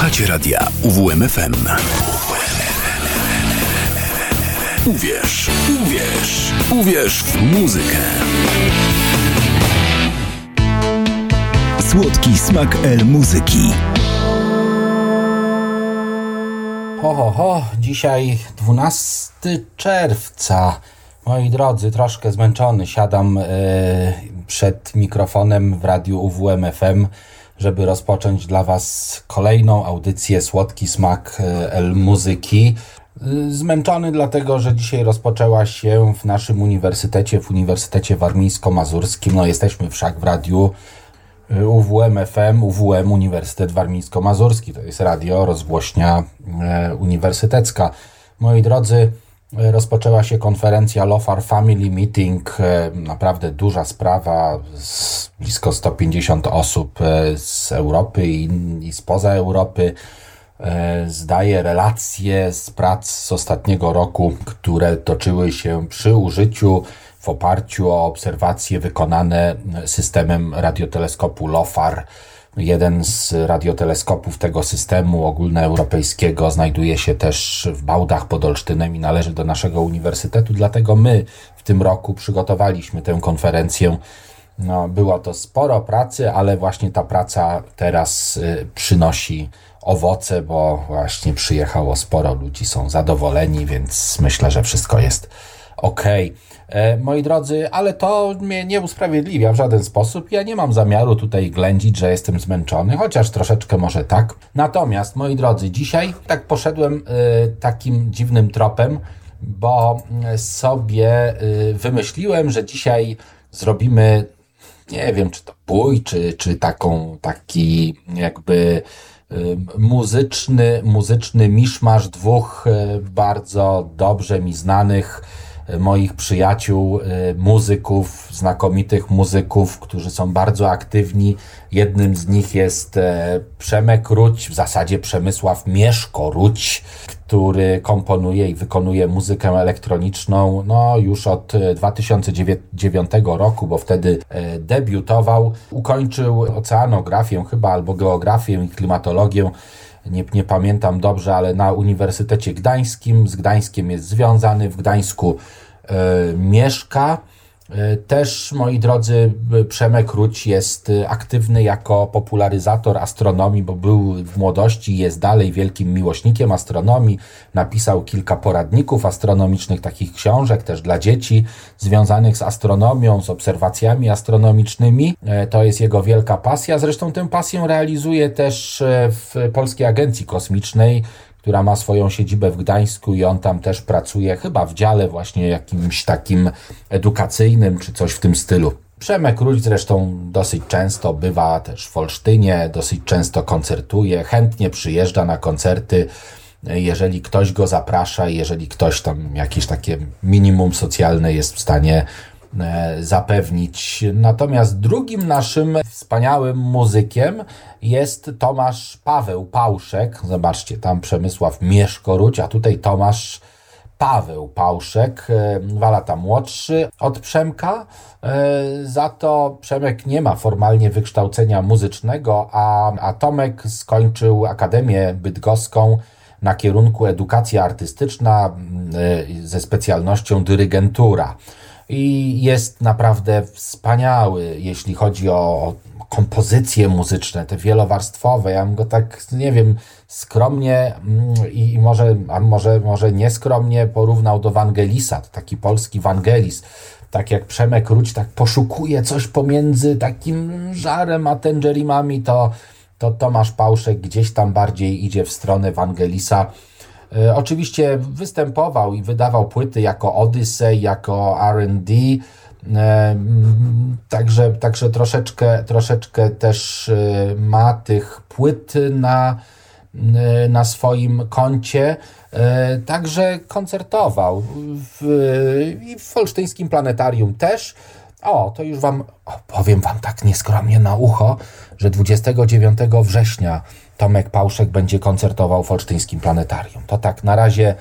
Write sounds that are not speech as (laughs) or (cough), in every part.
Słuchacie radia UWMFM. Uwierz, uwierz, uwierz w muzykę. Słodki smak El Muzyki. Ho, ho, ho, dzisiaj 12 czerwca. Moi drodzy, troszkę zmęczony. Siadam e, przed mikrofonem w radiu UWMFM, żeby rozpocząć dla Was kolejną audycję Słodki Smak e, El Muzyki. E, zmęczony dlatego, że dzisiaj rozpoczęła się w naszym uniwersytecie, w Uniwersytecie Warmińsko-Mazurskim. No jesteśmy wszak w radiu UWM FM, UWM Uniwersytet Warmińsko-Mazurski. To jest radio, rozgłośnia uniwersytecka. Moi drodzy, rozpoczęła się konferencja Lofar Family Meeting. E, naprawdę duża sprawa, blisko 150 osób z Europy i, i spoza Europy. Zdaje relacje z prac z ostatniego roku, które toczyły się przy użyciu w oparciu o obserwacje wykonane systemem radioteleskopu LOFAR. Jeden z radioteleskopów tego systemu ogólnoeuropejskiego znajduje się też w Bałdach pod Olsztynem i należy do naszego uniwersytetu, dlatego my w tym roku przygotowaliśmy tę konferencję. No, było to sporo pracy, ale właśnie ta praca teraz y, przynosi owoce, bo właśnie przyjechało sporo ludzi, są zadowoleni, więc myślę, że wszystko jest ok. E, moi drodzy, ale to mnie nie usprawiedliwia w żaden sposób. Ja nie mam zamiaru tutaj ględzić, że jestem zmęczony, chociaż troszeczkę może tak. Natomiast, moi drodzy, dzisiaj tak poszedłem y, takim dziwnym tropem, bo sobie y, wymyśliłem, że dzisiaj zrobimy, nie wiem, czy to bój, czy, czy taką, taki jakby muzyczny, muzyczny miszmasz dwóch bardzo dobrze mi znanych moich przyjaciół, y, muzyków, znakomitych muzyków, którzy są bardzo aktywni. Jednym z nich jest e, Przemek Ruć, w zasadzie Przemysław Mieszko Ruć, który komponuje i wykonuje muzykę elektroniczną no, już od 2009 e, roku, bo wtedy e, debiutował. Ukończył oceanografię chyba albo geografię i klimatologię nie, nie pamiętam dobrze, ale na Uniwersytecie Gdańskim, z Gdańskiem jest związany, w Gdańsku e, mieszka. E, też, moi drodzy, Przemek Ruć jest aktywny jako popularyzator astronomii, bo był w młodości i jest dalej wielkim miłośnikiem astronomii. Napisał kilka poradników astronomicznych, takich książek też dla dzieci, związanych z astronomią, z obserwacjami astronomicznymi. E, to jest jego wielka pasja. Zresztą tę pasję realizuje też e, w Polskiej Agencji Kosmicznej, która ma swoją siedzibę w Gdańsku i on tam też pracuje, chyba w dziale właśnie jakimś takim edukacyjnym czy coś w tym stylu. Przemek Ruś zresztą dosyć często bywa też w Olsztynie, dosyć często koncertuje, chętnie przyjeżdża na koncerty, jeżeli ktoś go zaprasza, jeżeli ktoś tam jakieś takie minimum socjalne jest w stanie zapewnić. Natomiast drugim naszym wspaniałym muzykiem jest Tomasz Paweł Pałszek. Zobaczcie, tam Przemysław Mieszkoruć, a tutaj Tomasz Paweł Pałszek, e, dwa lata młodszy od Przemka. E, za to Przemek nie ma formalnie wykształcenia muzycznego, a, a Tomek skończył Akademię Bydgoską na kierunku edukacja artystyczna ze specjalnością dyrygentura i jest naprawdę wspaniały, jeśli chodzi o kompozycje muzyczne, te wielowarstwowe. Ja bym go tak, nie wiem, skromnie mm, i może, a może, może nieskromnie porównał do Wangelisa, taki polski Wangelis. Tak jak Przemek Ruć tak poszukuje coś pomiędzy takim żarem a tangerimami, to, to Tomasz Pałszek gdzieś tam bardziej idzie w stronę Wangelisa oczywiście występował i wydawał płyty jako Odyssey, jako RD. E, także, także troszeczkę, troszeczkę też e, ma tych płyt na, na swoim koncie. Także koncertował w, i w Olsztyńskim Planetarium też. O, to już Wam powiem Wam tak nieskromnie na ucho, że 29 września Tomek Pałszek będzie koncertował w Olsztyńskim Planetarium. To tak, na razie,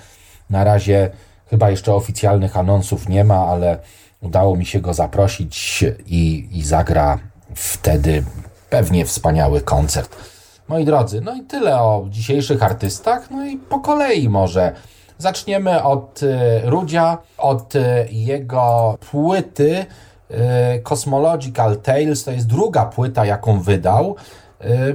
na razie chyba jeszcze oficjalnych anonsów nie ma, ale udało mi się go zaprosić i, i zagra wtedy pewnie wspaniały koncert. Moi drodzy, no i tyle o dzisiejszych artystach, no i po kolei może. Zaczniemy od Rudzia, od jego płyty Cosmological Tales, to jest druga płyta, jaką wydał.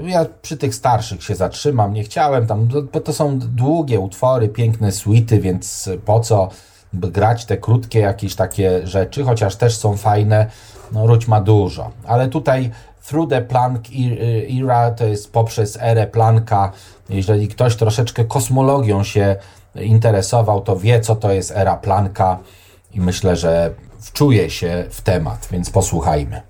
Ja przy tych starszych się zatrzymam, nie chciałem tam, bo to są długie utwory, piękne suity, więc po co grać te krótkie jakieś takie rzeczy, chociaż też są fajne, no Ruć ma dużo. Ale tutaj Through the Planck Era to jest poprzez erę Plancka. Jeżeli ktoś troszeczkę kosmologią się interesował, to wie, co to jest era Plancka i myślę, że wczuje się w temat, więc posłuchajmy.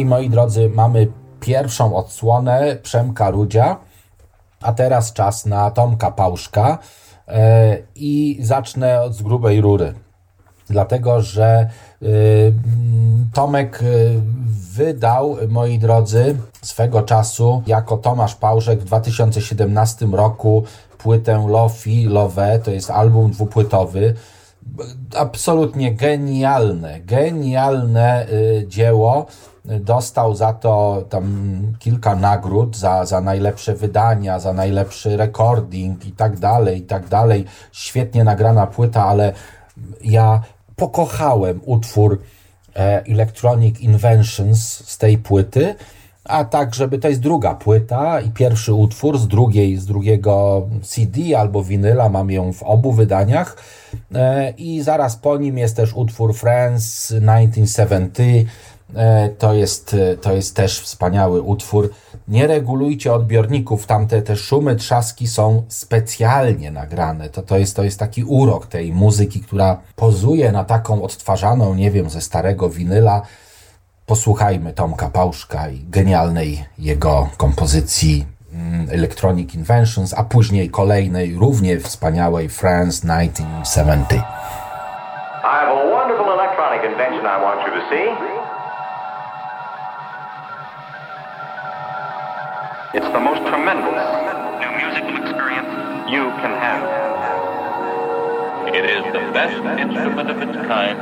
I moi drodzy, mamy pierwszą odsłonę Przemka Rudzia, a teraz czas na Tomka Pałszka e, i zacznę od z grubej rury. Dlatego, że y, Tomek y, wydał, moi drodzy, swego czasu jako Tomasz Pałszek w 2017 roku płytę Lofi Love, to jest album dwupłytowy. Absolutnie genialne, genialne dzieło. Dostał za to tam kilka nagród, za, za najlepsze wydania, za najlepszy recording i tak dalej, i tak dalej. Świetnie nagrana płyta, ale ja pokochałem utwór e, Electronic Inventions z tej płyty, a tak, żeby to jest druga płyta i pierwszy utwór z drugiej, z drugiego CD albo winyla, mam ją w obu wydaniach e, i zaraz po nim jest też utwór Friends 1970, E, to jest, e, to jest też wspaniały utwór. Nie regulujcie odbiorników, tamte te szumy, trzaski są specjalnie nagrane. To, to, jest, to jest taki urok tej muzyki, która pozuje na taką odtwarzaną, nie wiem, ze starego winyla. Posłuchajmy Tomka Pałszka i genialnej jego kompozycji mm, Electronic Inventions, a później kolejnej, równie wspaniałej France 1970. I have a wonderful electronic invention I want you to see. It's the most tremendous new musical experience you can have. It is the best instrument of its kind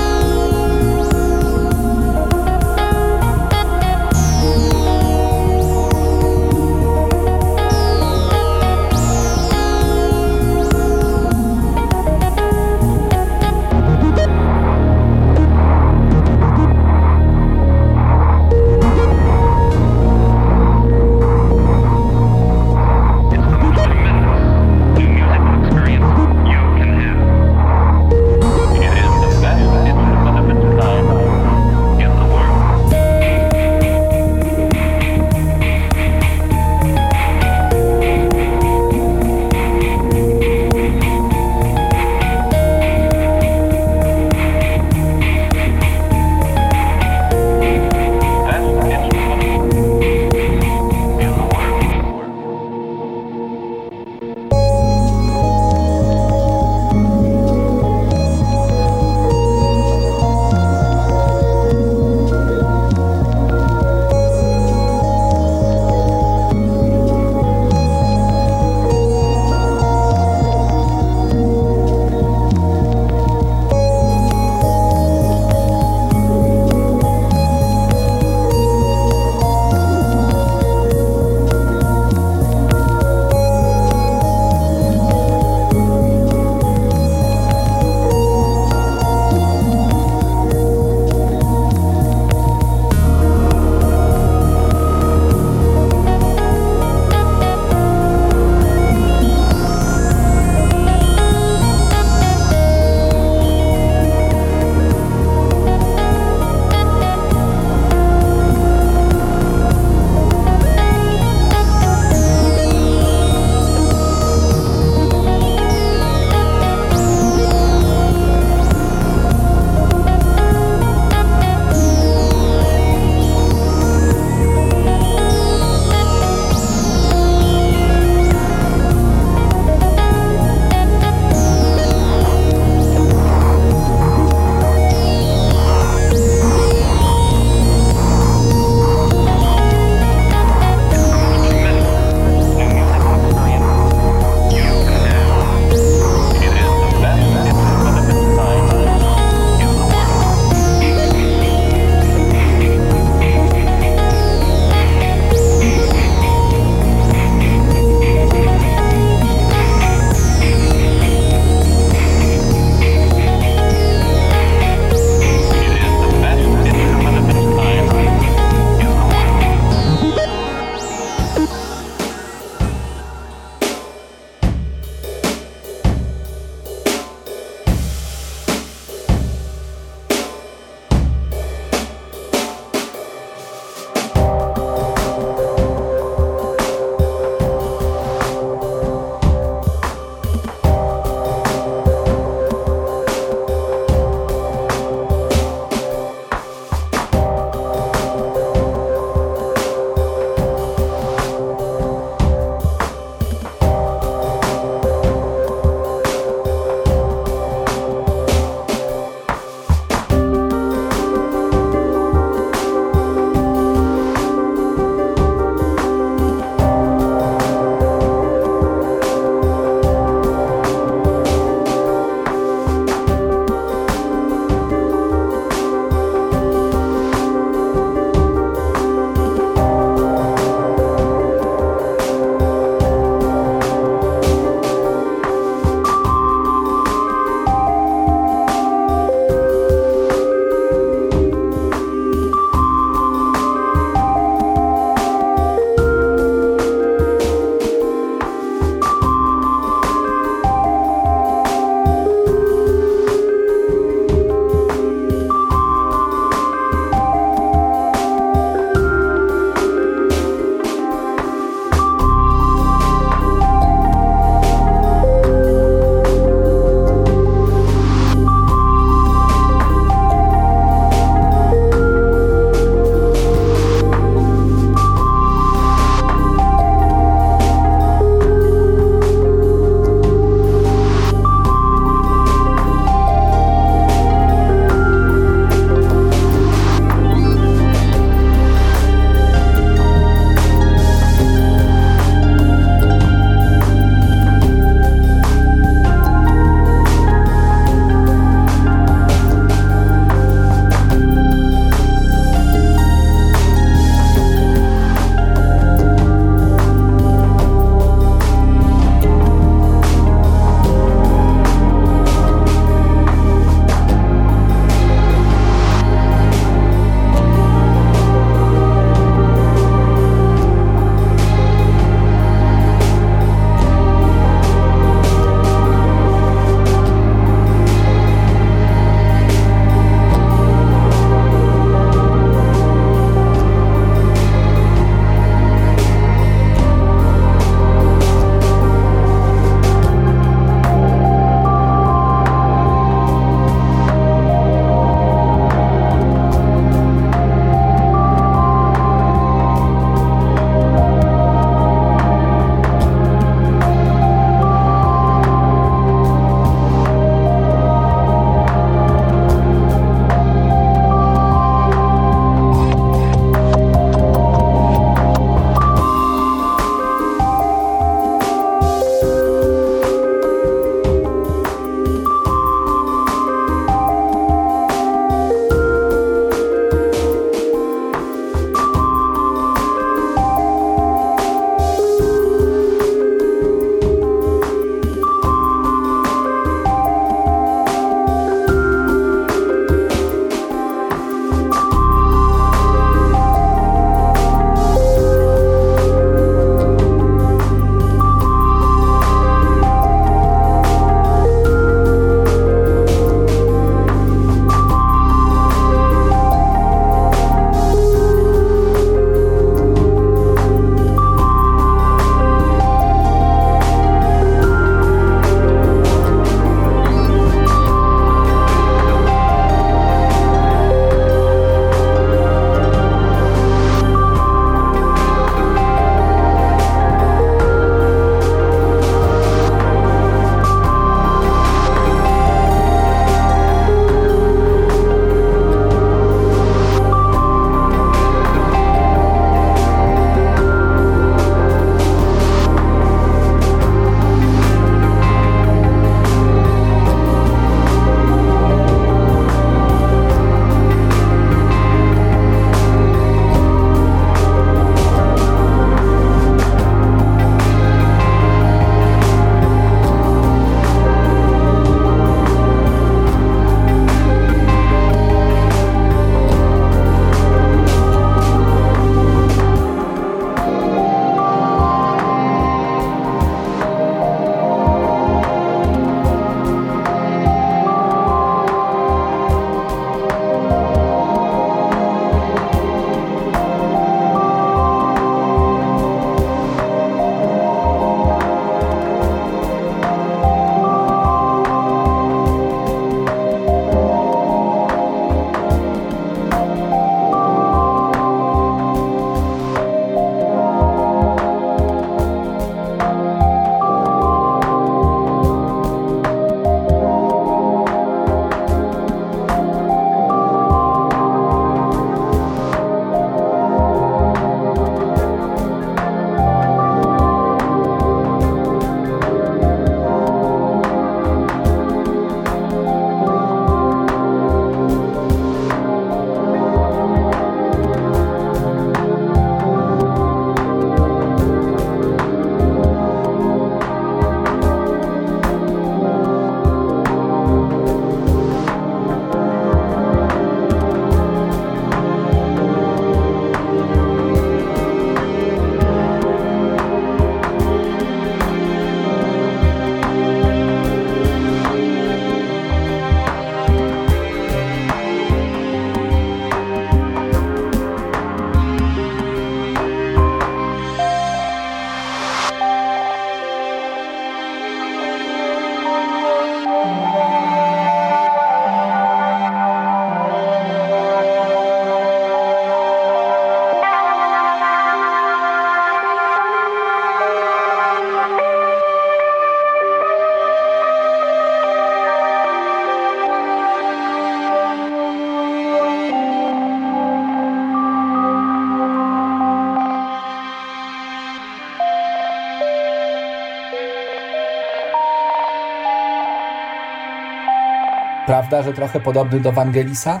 prawda, że trochę podobny do Wangelisa.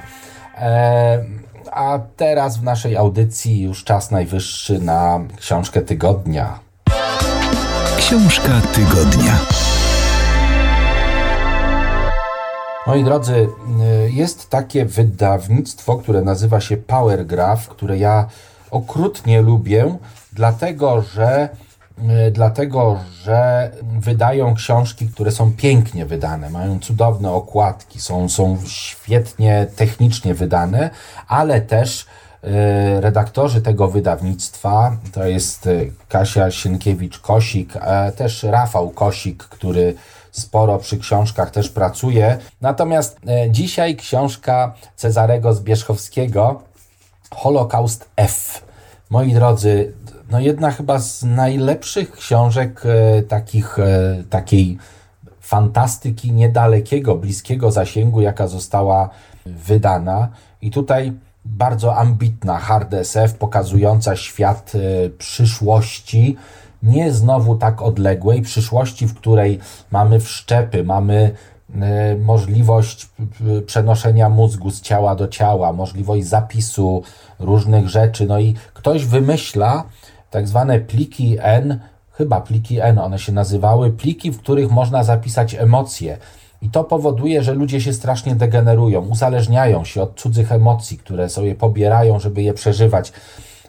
E, a teraz w naszej audycji już czas najwyższy na książkę tygodnia. Książka tygodnia. Moi drodzy, y, jest takie wydawnictwo, które nazywa się Powergraph, które ja okrutnie lubię, dlatego że dlatego, że wydają książki, które są pięknie wydane, mają cudowne okładki, są, są świetnie technicznie wydane, ale też y, redaktorzy tego wydawnictwa, to jest Kasia Sienkiewicz-Kosik, też Rafał Kosik, który sporo przy książkach też pracuje. Natomiast e, dzisiaj książka Cezarego Zbierzchowskiego Holokaust F. Moi drodzy, no jedna chyba z najlepszych książek e, takich, e, takiej fantastyki niedalekiego, bliskiego zasięgu, jaka została wydana. I tutaj bardzo ambitna hard SF, pokazująca świat przyszłości, nie znowu tak odległej przyszłości, w której mamy wszczepy, mamy e, możliwość przenoszenia mózgu z ciała do ciała, możliwość zapisu różnych rzeczy. No i ktoś wymyśla tak zwane pliki N, chyba pliki N one się nazywały, pliki, w których można zapisać emocje. I to powoduje, że ludzie się strasznie degenerują, uzależniają się od cudzych emocji, które sobie pobierają, żeby je przeżywać.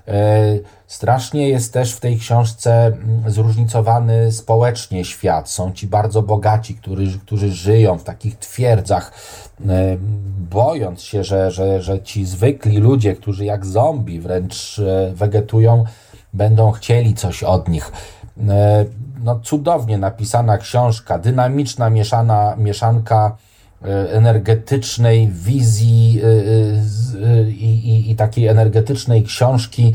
E, strasznie jest też w tej książce mm, zróżnicowany społecznie świat. Są ci bardzo bogaci, którzy, którzy żyją w takich twierdzach, e, bojąc się, że, że, że ci zwykli ludzie, którzy jak zombie wręcz e, wegetują, będą chcieli coś od nich. No, cudownie napisana książka, dynamiczna mieszana, mieszanka E, energetycznej wizji e, e, i, i, i, takiej energetycznej książki,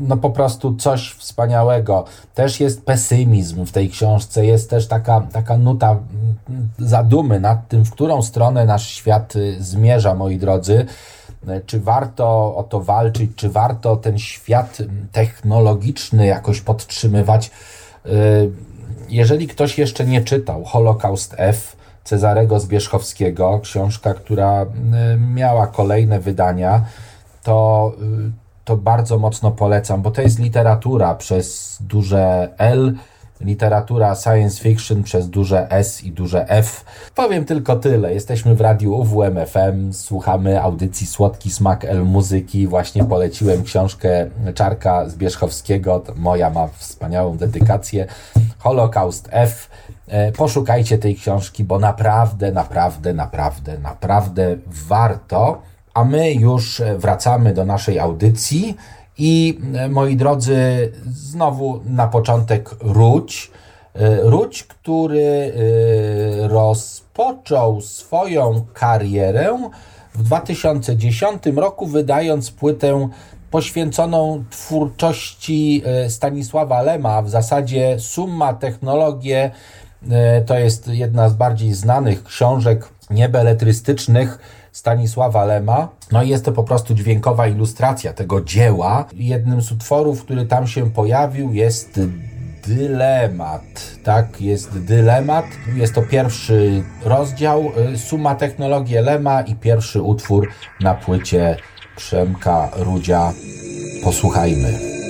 no po prostu coś wspaniałego. Też jest pesymizm w tej książce, jest też taka, taka nuta zadumy nad tym, w którą stronę nasz świat zmierza, moi drodzy. Czy warto o to walczyć, czy warto ten świat technologiczny jakoś podtrzymywać? Jeżeli ktoś jeszcze nie czytał Holocaust F, Cezarego Zbierzchowskiego, książka, która y, miała kolejne wydania, to, to bardzo mocno polecam, bo to jest literatura przez duże L, literatura science fiction przez duże S i duże F. Powiem tylko tyle. Jesteśmy w radiu UWMFM, słuchamy audycji Słodki Smak L Muzyki. Właśnie poleciłem książkę Czarka Zbierzchowskiego. Moja ma wspaniałą dedykację. Holokaust F. E, poszukajcie tej książki, bo naprawdę, naprawdę, naprawdę, naprawdę warto. A my już wracamy do naszej audycji. I e, moi drodzy, znowu na początek Ruć. E, Ruć, który rozpoczął swoją karierę w 2010 roku, wydając płytę poświęconą twórczości Stanisława Lema, w zasadzie Summa Technologie E, to jest jedna z bardziej znanych książek niebeletrystycznych Stanisława Lema. No i jest to po prostu dźwiękowa ilustracja tego dzieła. Jednym z utworów, który tam się pojawił jest dylemat. Tak, jest dylemat. Jest to pierwszy rozdział e, Suma Technologii Lema i pierwszy utwór na płycie Przemka Rudzia. Posłuchajmy.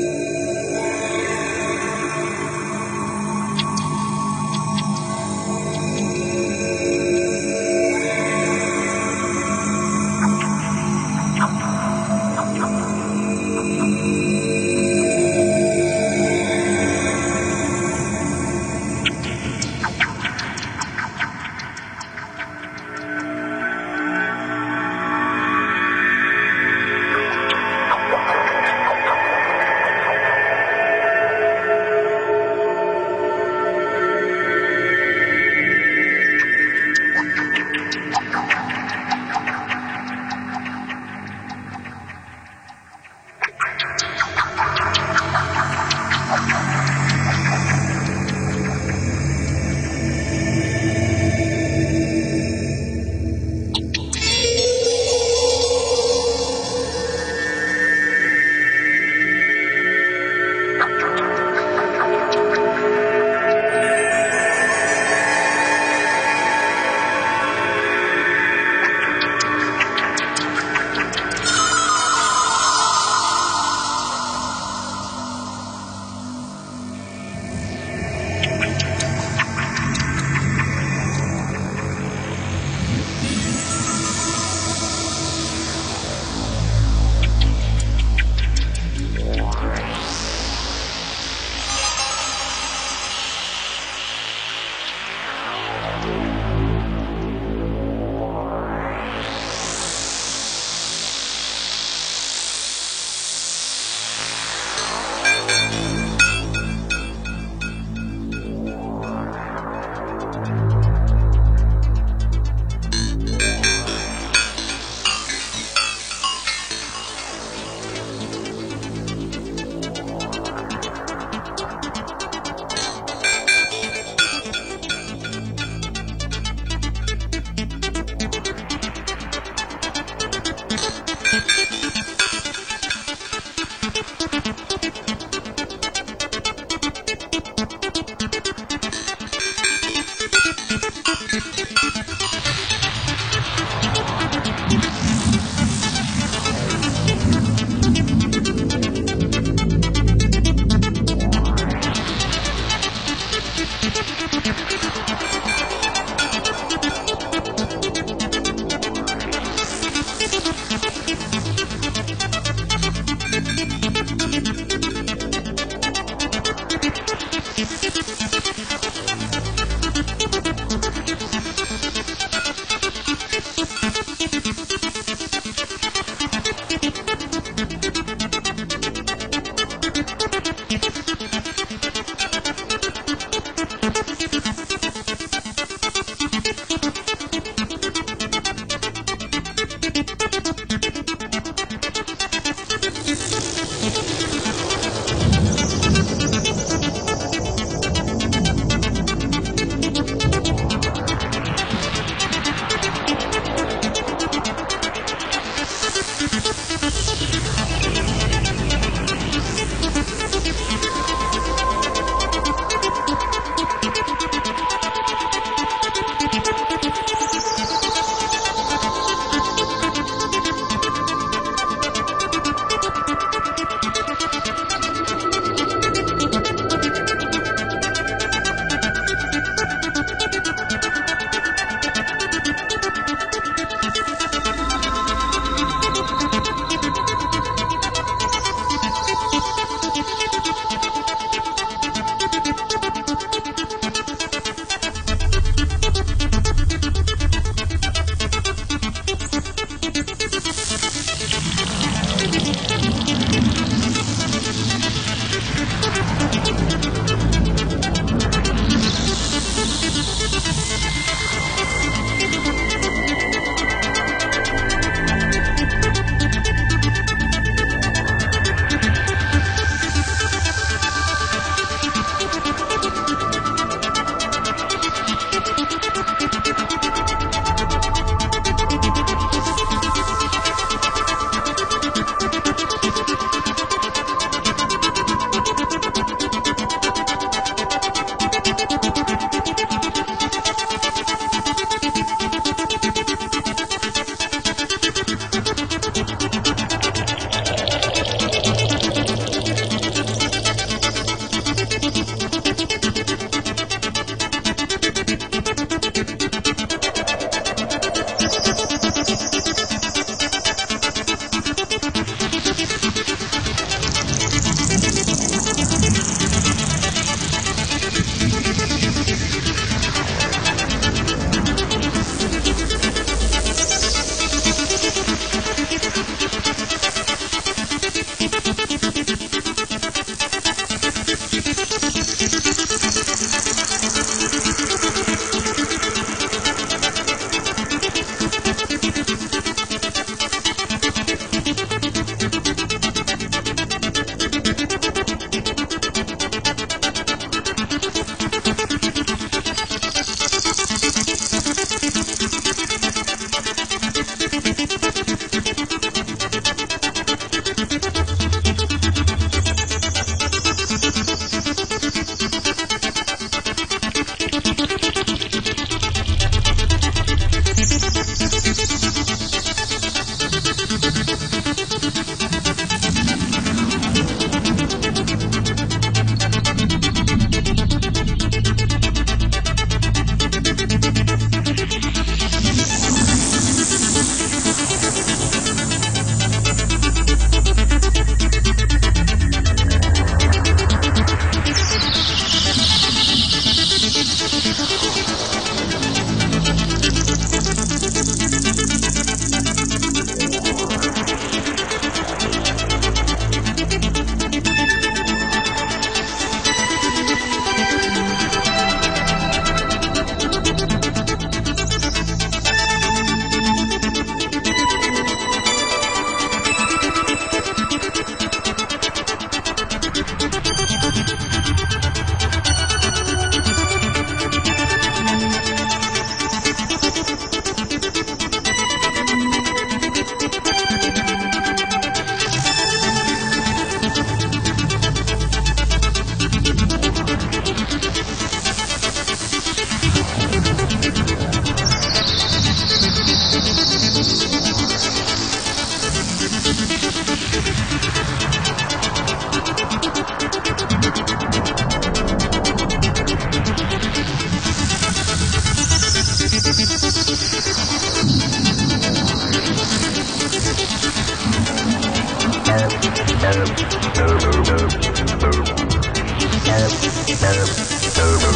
Thank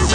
you.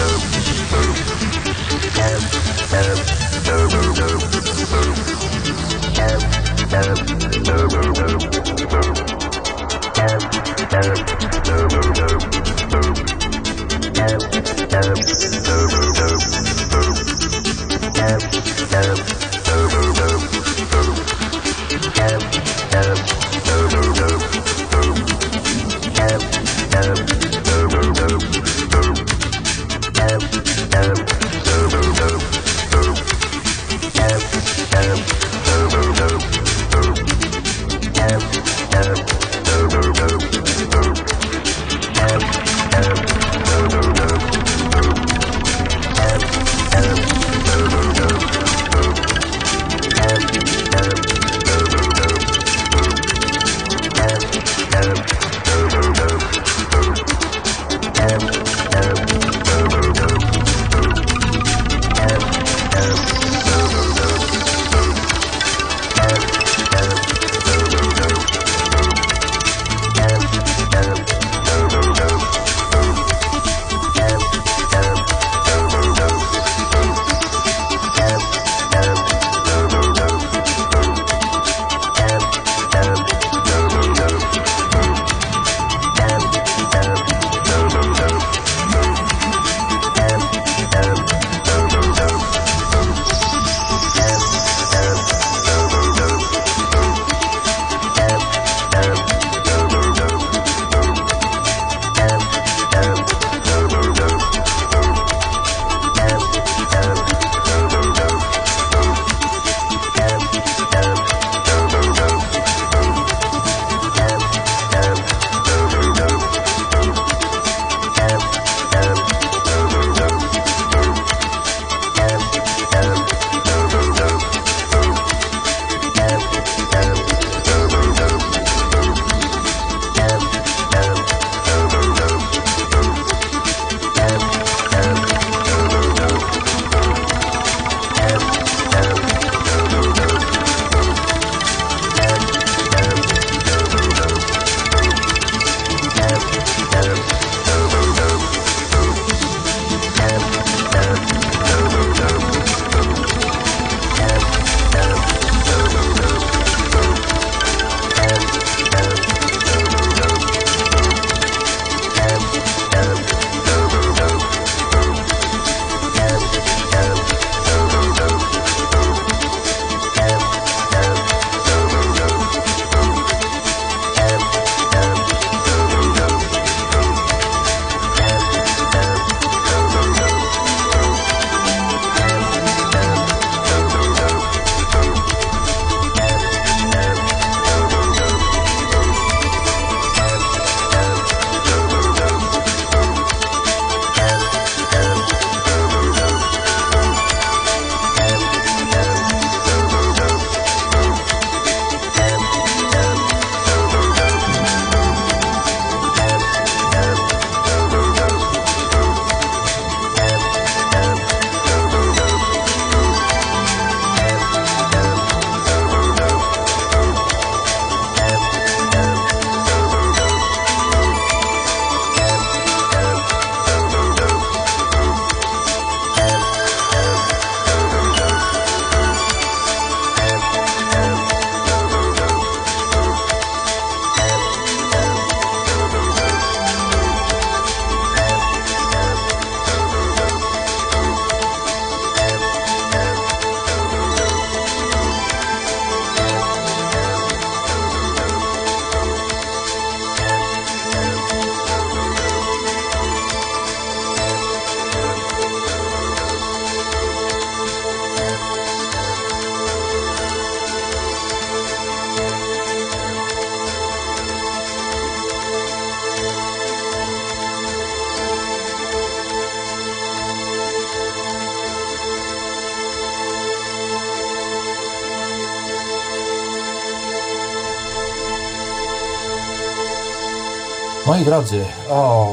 Drodzy, o,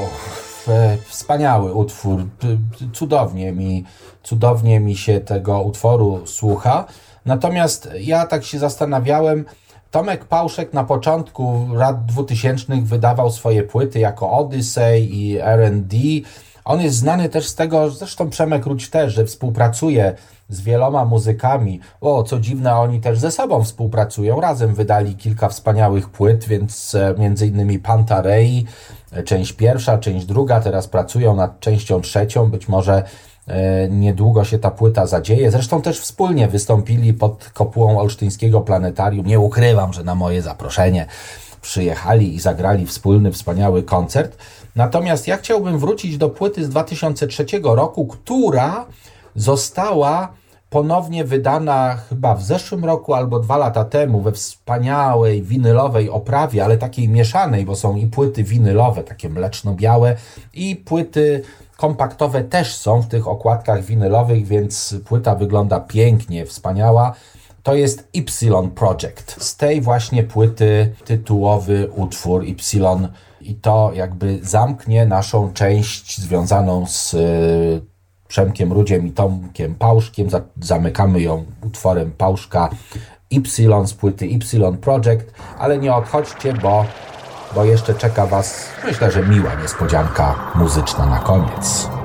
wspaniały utwór. Cudownie mi, cudownie mi się tego utworu słucha. Natomiast ja tak się zastanawiałem, Tomek Pałszek na początku lat 2000 wydawał swoje płyty jako Odyssey i R&D, On jest znany też z tego, zresztą Przemek Ruć też, że współpracuje z wieloma muzykami. O, co dziwne, oni też ze sobą współpracują. Razem wydali kilka wspaniałych płyt, więc e, między innymi Pantarei, e, część pierwsza, część druga, teraz pracują nad częścią trzecią. Być może e, niedługo się ta płyta zadzieje. Zresztą też wspólnie wystąpili pod kopułą Olsztyńskiego Planetarium. Nie ukrywam, że na moje zaproszenie przyjechali i zagrali wspólny, wspaniały koncert. Natomiast ja chciałbym wrócić do płyty z 2003 roku, która została ponownie wydana chyba w zeszłym roku albo dwa lata temu we wspaniałej winylowej oprawie, ale takiej mieszanej, bo są i płyty winylowe, takie mleczno-białe, i płyty kompaktowe też są w tych okładkach winylowych, więc płyta wygląda pięknie, wspaniała. To jest Y Project. Z tej właśnie płyty tytułowy utwór Y i to jakby zamknie naszą część związaną z Przemkiem Rudziem i Tomkiem Pałszkiem. Zamykamy ją utworem Pałszka Y z płyty Y Project, ale nie odchodźcie, bo, bo jeszcze czeka Was, myślę, że miła niespodzianka muzyczna na koniec.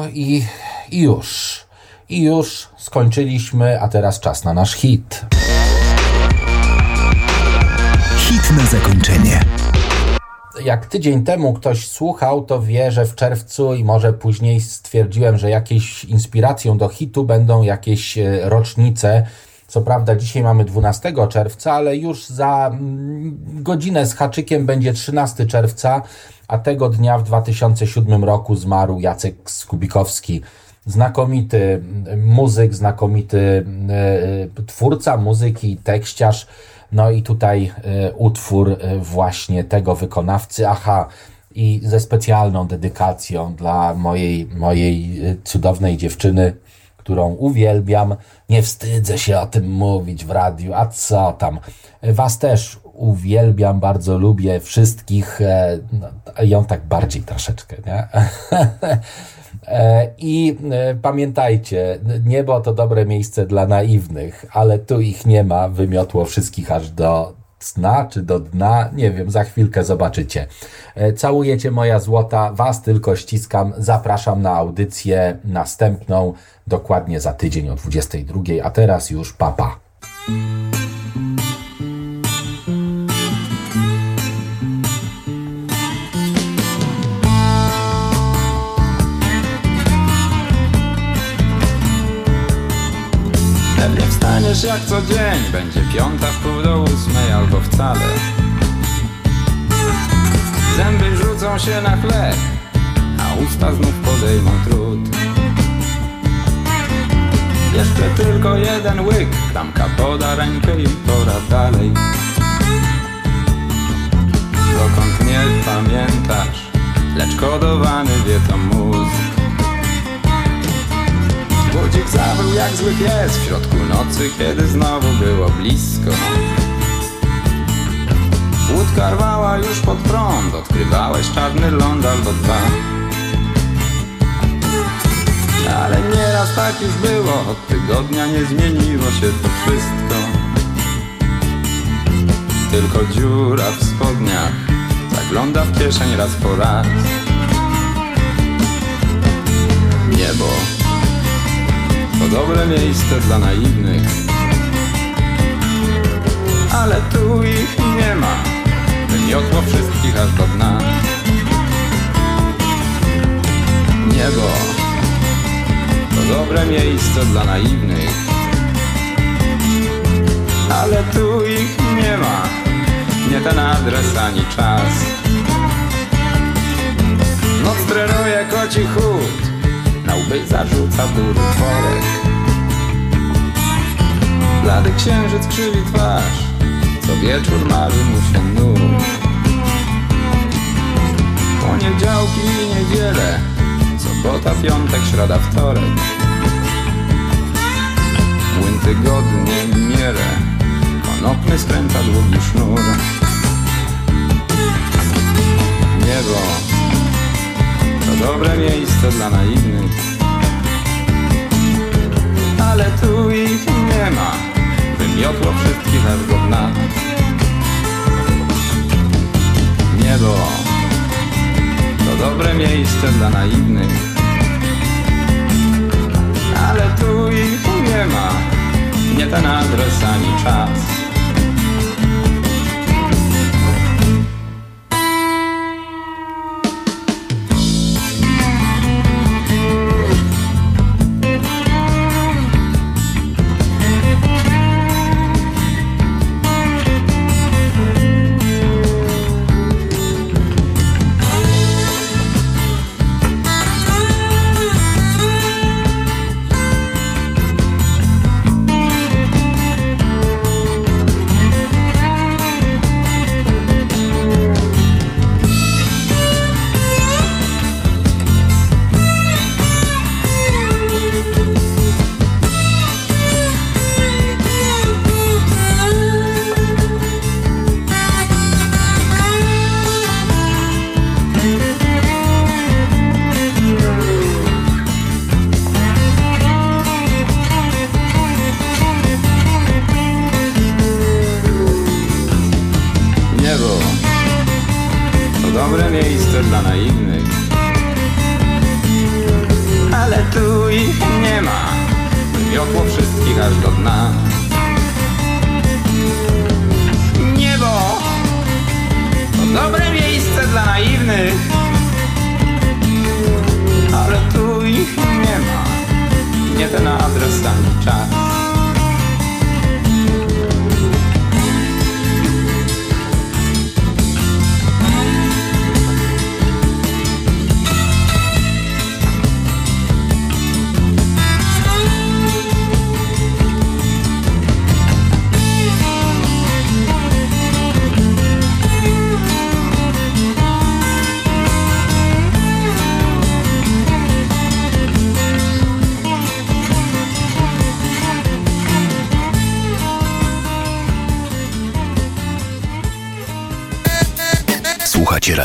No i, i już. I już skończyliśmy, a teraz czas na nasz hit. Hit na zakończenie. Jak tydzień temu ktoś słuchał, to wie, że w czerwcu i może później stwierdziłem, że jakieś inspiracją do hitu będą jakieś e, rocznice. Co prawda dzisiaj mamy 12 czerwca, ale już za mm, godzinę z haczykiem będzie 13 czerwca, a tego dnia w 2007 roku zmarł Jacek Skubikowski. Znakomity muzyk, znakomity e, twórca muzyki, tekściarz. No i tutaj e, utwór e, właśnie tego wykonawcy. Aha, i ze specjalną dedykacją dla mojej, mojej cudownej dziewczyny, którą uwielbiam. Nie wstydzę się o tym mówić w radiu, a co tam. Was też uwielbiam, bardzo lubię wszystkich. No, ją tak bardziej troszeczkę, nie? (laughs) E, I e, pamiętajcie, niebo to dobre miejsce dla naiwnych, ale tu ich nie ma, wymiotło wszystkich aż do dna czy do dna, nie wiem, za chwilkę zobaczycie. E, całujecie moja złota, was tylko ściskam, zapraszam na audycję następną, dokładnie za tydzień o 22, a teraz już papa. Jak co dzień, będzie piąta w pół do ósmej albo wcale. Zęby rzucą się na chleb, a usta znów podejmą trud. Jeszcze tylko jeden łyk, klamka poda rękę i pora dalej. Dokąd nie pamiętasz, lecz kodowany wie to mózg Budzik zawył jak zły pies w środku nocy, kiedy znowu było blisko. Łódka rwała już pod prąd, odkrywałeś czarny ląd albo dwa. Ale nieraz tak już było, od tygodnia nie zmieniło się to wszystko. Tylko dziura w spodniach zagląda w kieszeń raz po raz. Niebo to dobre miejsce dla naiwnych. Ale tu ich nie ma. Wymiotło wszystkich aż do dna. Niebo. To dobre miejsce dla naiwnych. Ale tu ich nie ma. Nie ten adres ani czas. Noc trenuje koci chód na łby zarzuca bury worek Blady księżyc krzywi twarz Co wieczór marzy mu się nur Poniedziałki i niedzielę Sobota, piątek, środa, wtorek. Młyn tygodnie miele Konopny skręca długi sznur. Niebo to dobre miejsce dla naiwnych Ale tu ich nie ma. Wymiotło wszystkich aż do dna. Niebo. To dobre miejsce dla naiwnych. Ale tu ich nie ma. Nie ten adres ani czas